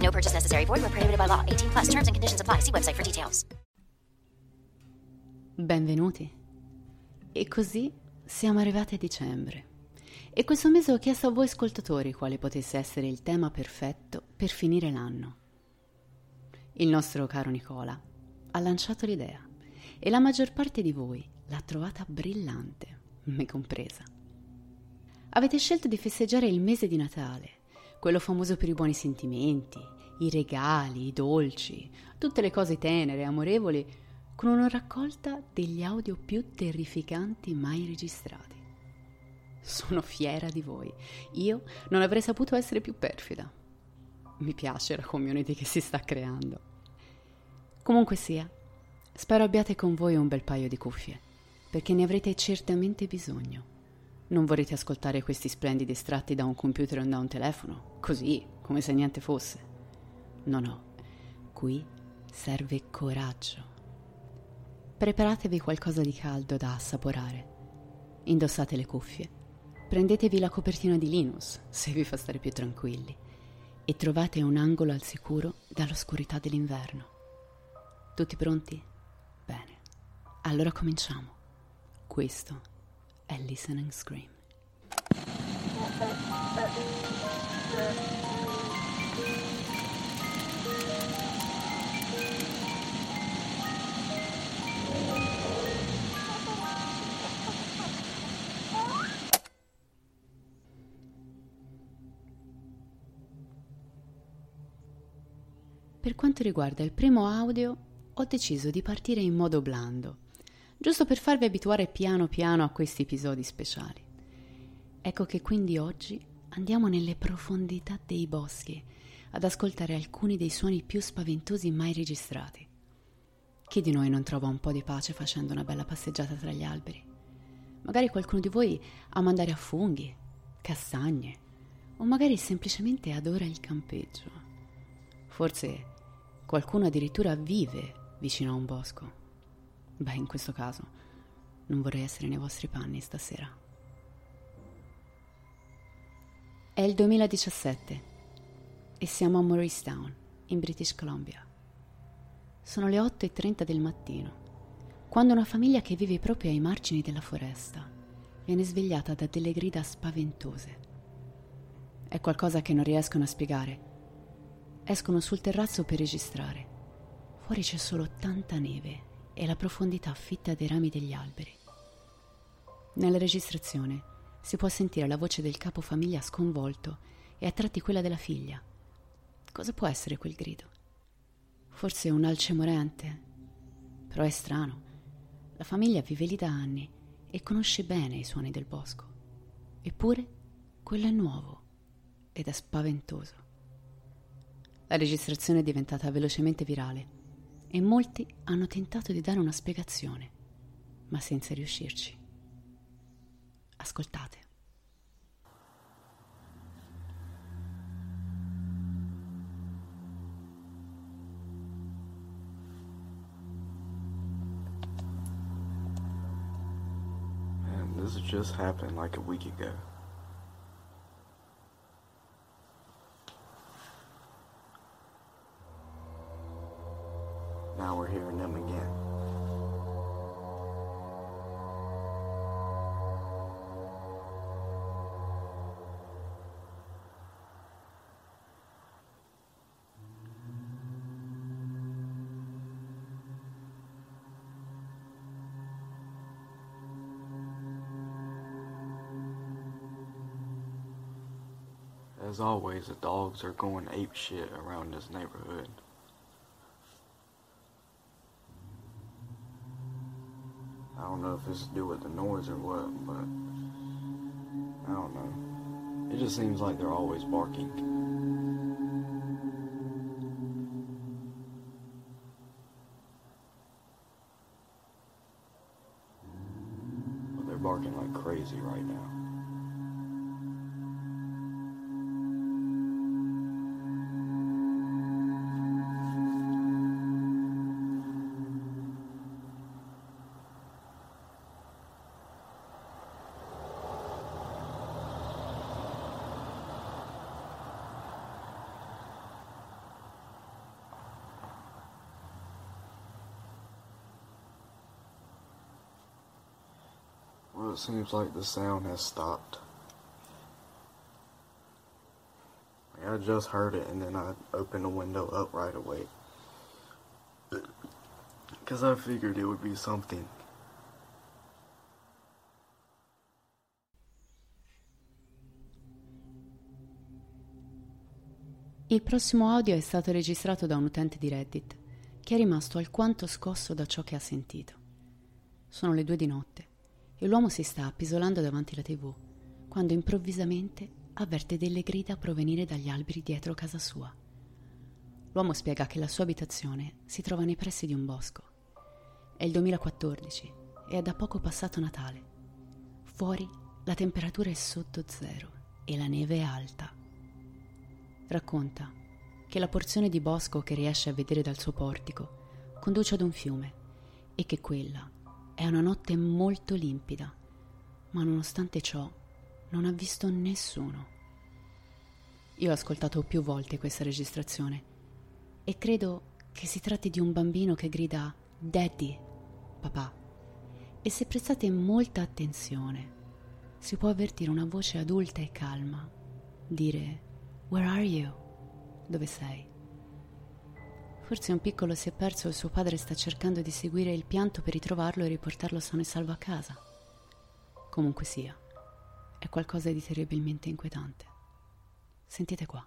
No purchase necessary. Void where prohibited by law. 18 plus. Terms and conditions apply. See website for details. Benvenuti. E così siamo arrivati a dicembre. E questo mese ho chiesto a voi ascoltatori quale potesse essere il tema perfetto per finire l'anno. Il nostro caro Nicola ha lanciato l'idea e la maggior parte di voi l'ha trovata brillante, me compresa. Avete scelto di festeggiare il mese di Natale, quello famoso per i buoni sentimenti, i regali, i dolci, tutte le cose tenere e amorevoli, con una raccolta degli audio più terrificanti mai registrati. Sono fiera di voi. Io non avrei saputo essere più perfida. Mi piace la community che si sta creando. Comunque sia, spero abbiate con voi un bel paio di cuffie, perché ne avrete certamente bisogno. Non vorrete ascoltare questi splendidi estratti da un computer o da un telefono, così, come se niente fosse. No, no, qui serve coraggio. Preparatevi qualcosa di caldo da assaporare. Indossate le cuffie. Prendetevi la copertina di Linus, se vi fa stare più tranquilli, e trovate un angolo al sicuro dall'oscurità dell'inverno. Tutti pronti? Bene. Allora cominciamo. Questo è Listen Scream. Per quanto riguarda il primo audio, ho deciso di partire in modo blando, giusto per farvi abituare piano piano a questi episodi speciali. Ecco che quindi oggi andiamo nelle profondità dei boschi ad ascoltare alcuni dei suoni più spaventosi mai registrati. Chi di noi non trova un po' di pace facendo una bella passeggiata tra gli alberi? Magari qualcuno di voi ama andare a funghi, castagne, o magari semplicemente adora il campeggio. Forse qualcuno addirittura vive vicino a un bosco. Beh, in questo caso non vorrei essere nei vostri panni stasera. È il 2017 e siamo a Morristown, in British Columbia. Sono le 8.30 del mattino, quando una famiglia che vive proprio ai margini della foresta viene svegliata da delle grida spaventose. È qualcosa che non riescono a spiegare. Escono sul terrazzo per registrare. Fuori c'è solo tanta neve e la profondità fitta dei rami degli alberi. Nella registrazione si può sentire la voce del capofamiglia sconvolto e a tratti quella della figlia. Cosa può essere quel grido? Forse un alce morente? Però è strano. La famiglia vive lì da anni e conosce bene i suoni del bosco. Eppure quello è nuovo ed è spaventoso. La registrazione è diventata velocemente virale e molti hanno tentato di dare una spiegazione, ma senza riuscirci. ascoltate. Man, this just happened like a week ago. Hearing them again. As always, the dogs are going ape shit around this neighborhood. I don't know if it's to do with the noise or what, but I don't know. It just seems like they're always barking. Well, it seems like the sound has stopped. I just heard it and then I opened the window up right away. Because I figured it would be something. Il prossimo audio è stato registrato da un utente di Reddit che è rimasto alquanto scosso da ciò che ha sentito. Sono le due di notte e l'uomo si sta appisolando davanti alla tv quando improvvisamente avverte delle grida provenire dagli alberi dietro casa sua. L'uomo spiega che la sua abitazione si trova nei pressi di un bosco. È il 2014 e è da poco passato Natale. Fuori la temperatura è sotto zero e la neve è alta. Racconta che la porzione di bosco che riesce a vedere dal suo portico conduce ad un fiume e che quella è una notte molto limpida, ma nonostante ciò non ha visto nessuno. Io ho ascoltato più volte questa registrazione e credo che si tratti di un bambino che grida Daddy, papà. E se prestate molta attenzione, si può avvertire una voce adulta e calma dire Where are you? Dove sei? Forse un piccolo si è perso e suo padre sta cercando di seguire il pianto per ritrovarlo e riportarlo sano e salvo a casa. Comunque sia, è qualcosa di terribilmente inquietante. Sentite qua.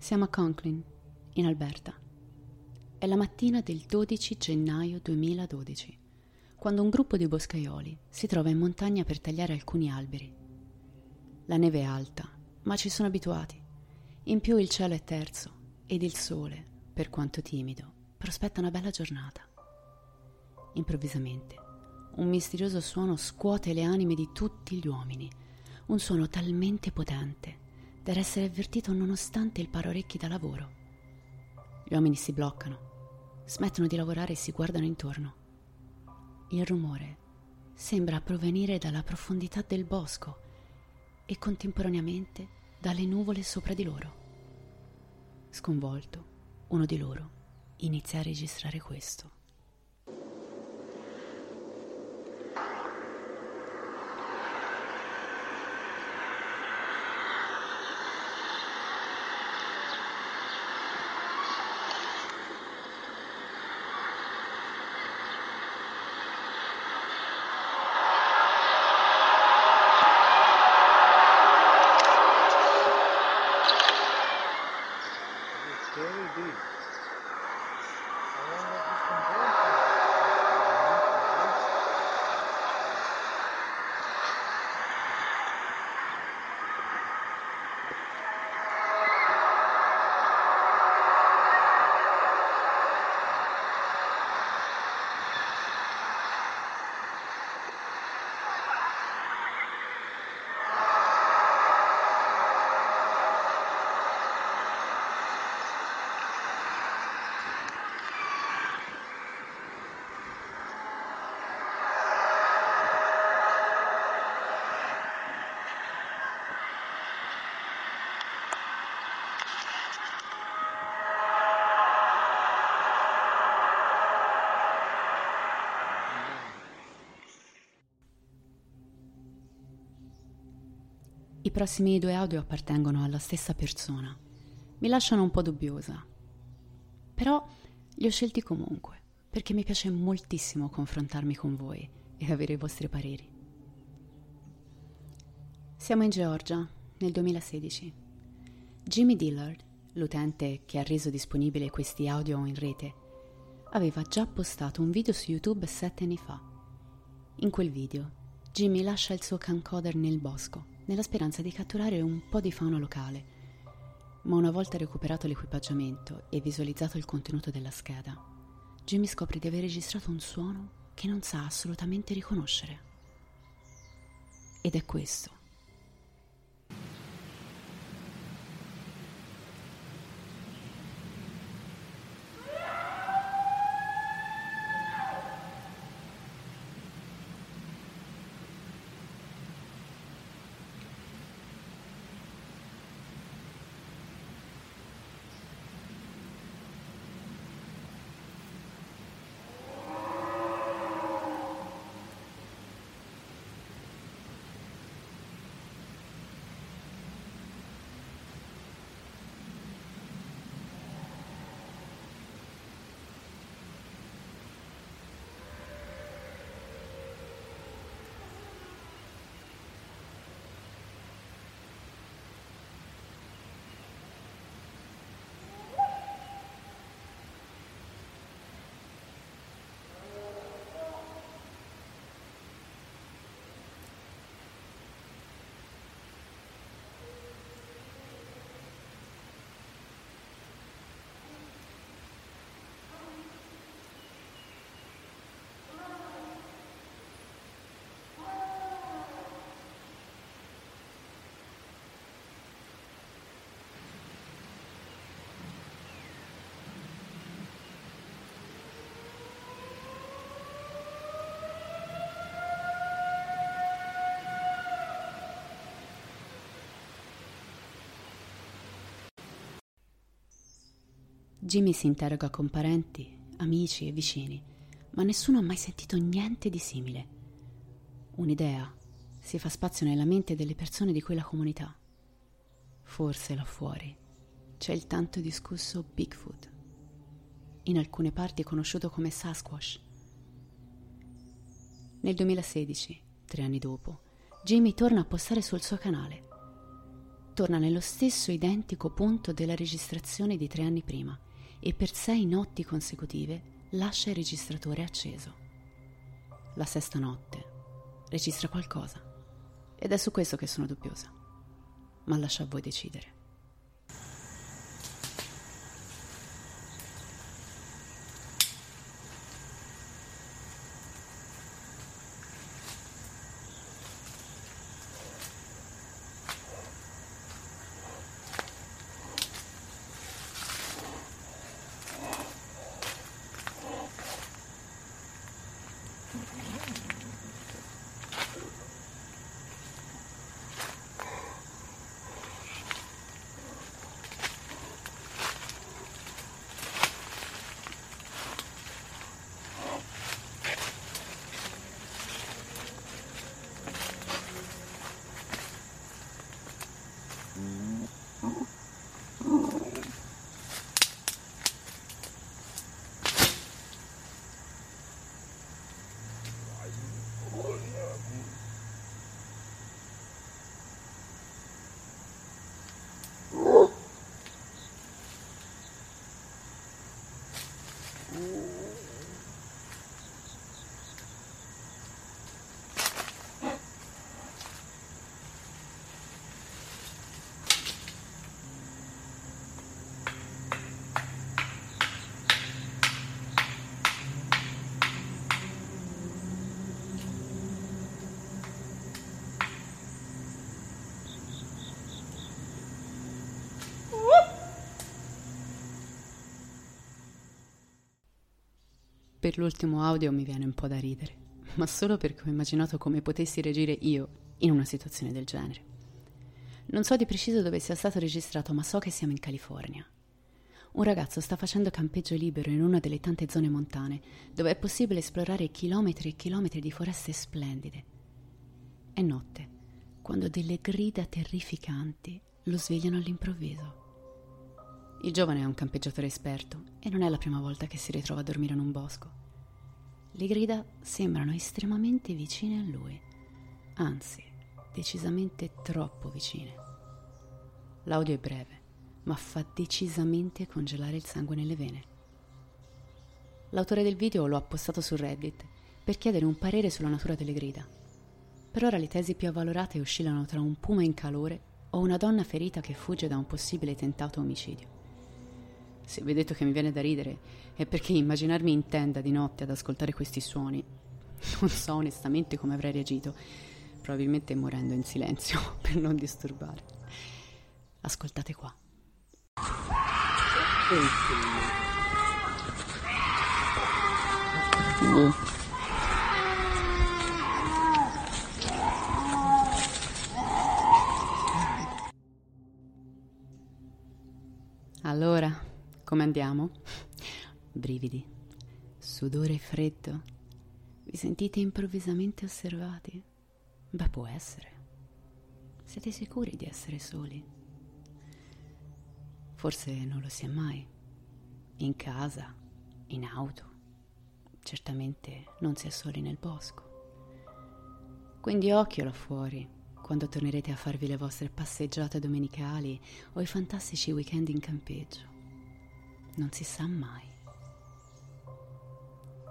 Siamo a Conklin, in Alberta. È la mattina del 12 gennaio 2012, quando un gruppo di boscaioli si trova in montagna per tagliare alcuni alberi. La neve è alta, ma ci sono abituati. In più il cielo è terzo ed il sole, per quanto timido, prospetta una bella giornata. Improvvisamente, un misterioso suono scuote le anime di tutti gli uomini, un suono talmente potente da essere avvertito nonostante il paraorecchi da lavoro. Gli uomini si bloccano, smettono di lavorare e si guardano intorno. Il rumore sembra provenire dalla profondità del bosco e contemporaneamente dalle nuvole sopra di loro. Sconvolto, uno di loro inizia a registrare questo. Prossimi due audio appartengono alla stessa persona. Mi lasciano un po' dubbiosa. Però li ho scelti comunque, perché mi piace moltissimo confrontarmi con voi e avere i vostri pareri. Siamo in Georgia, nel 2016. Jimmy Dillard, l'utente che ha reso disponibile questi audio in rete, aveva già postato un video su YouTube sette anni fa. In quel video, Jimmy lascia il suo camcorder nel bosco, nella speranza di catturare un po' di fauna locale. Ma una volta recuperato l'equipaggiamento e visualizzato il contenuto della scheda, Jimmy scopre di aver registrato un suono che non sa assolutamente riconoscere. Ed è questo Jimmy si interroga con parenti, amici e vicini, ma nessuno ha mai sentito niente di simile. Un'idea si fa spazio nella mente delle persone di quella comunità. Forse là fuori c'è il tanto discusso Bigfoot, in alcune parti conosciuto come Sasquatch. Nel 2016, tre anni dopo, Jimmy torna a postare sul suo canale. Torna nello stesso identico punto della registrazione di tre anni prima e per sei notti consecutive lascia il registratore acceso. La sesta notte registra qualcosa ed è su questo che sono dubbiosa, ma lascio a voi decidere. Per l'ultimo audio mi viene un po' da ridere, ma solo perché ho immaginato come potessi reagire io in una situazione del genere. Non so di preciso dove sia stato registrato, ma so che siamo in California. Un ragazzo sta facendo campeggio libero in una delle tante zone montane, dove è possibile esplorare chilometri e chilometri di foreste splendide. È notte, quando delle grida terrificanti lo svegliano all'improvviso. Il giovane è un campeggiatore esperto e non è la prima volta che si ritrova a dormire in un bosco. Le grida sembrano estremamente vicine a lui, anzi, decisamente troppo vicine. L'audio è breve, ma fa decisamente congelare il sangue nelle vene. L'autore del video lo ha postato su Reddit per chiedere un parere sulla natura delle grida. Per ora le tesi più avvalorate oscillano tra un puma in calore o una donna ferita che fugge da un possibile tentato omicidio. Se vi ho detto che mi viene da ridere è perché immaginarmi in tenda di notte ad ascoltare questi suoni, non so onestamente come avrei reagito, probabilmente morendo in silenzio per non disturbare. Ascoltate qua. Allora, come andiamo? Brividi, sudore freddo. Vi sentite improvvisamente osservati? Beh, può essere. Siete sicuri di essere soli? Forse non lo si è mai. In casa, in auto. Certamente non si è soli nel bosco. Quindi occhio là fuori quando tornerete a farvi le vostre passeggiate domenicali o i fantastici weekend in campeggio. Non si sa mai.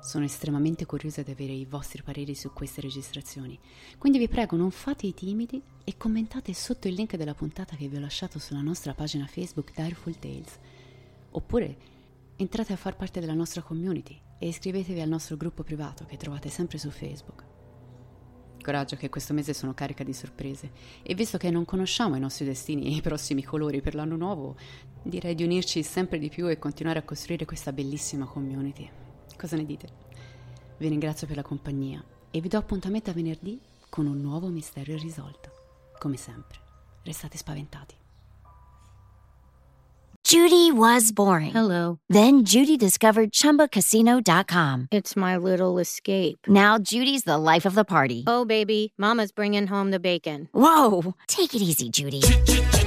Sono estremamente curiosa di avere i vostri pareri su queste registrazioni, quindi vi prego non fate i timidi e commentate sotto il link della puntata che vi ho lasciato sulla nostra pagina Facebook Direful Tales. Oppure entrate a far parte della nostra community e iscrivetevi al nostro gruppo privato che trovate sempre su Facebook coraggio che questo mese sono carica di sorprese e visto che non conosciamo i nostri destini e i prossimi colori per l'anno nuovo, direi di unirci sempre di più e continuare a costruire questa bellissima community. Cosa ne dite? Vi ringrazio per la compagnia e vi do appuntamento a venerdì con un nuovo mistero irrisolto. Come sempre, restate spaventati. Judy was boring. Hello. Then Judy discovered ChumbaCasino.com. It's my little escape. Now Judy's the life of the party. Oh, baby, Mama's bringing home the bacon. Whoa! Take it easy, Judy.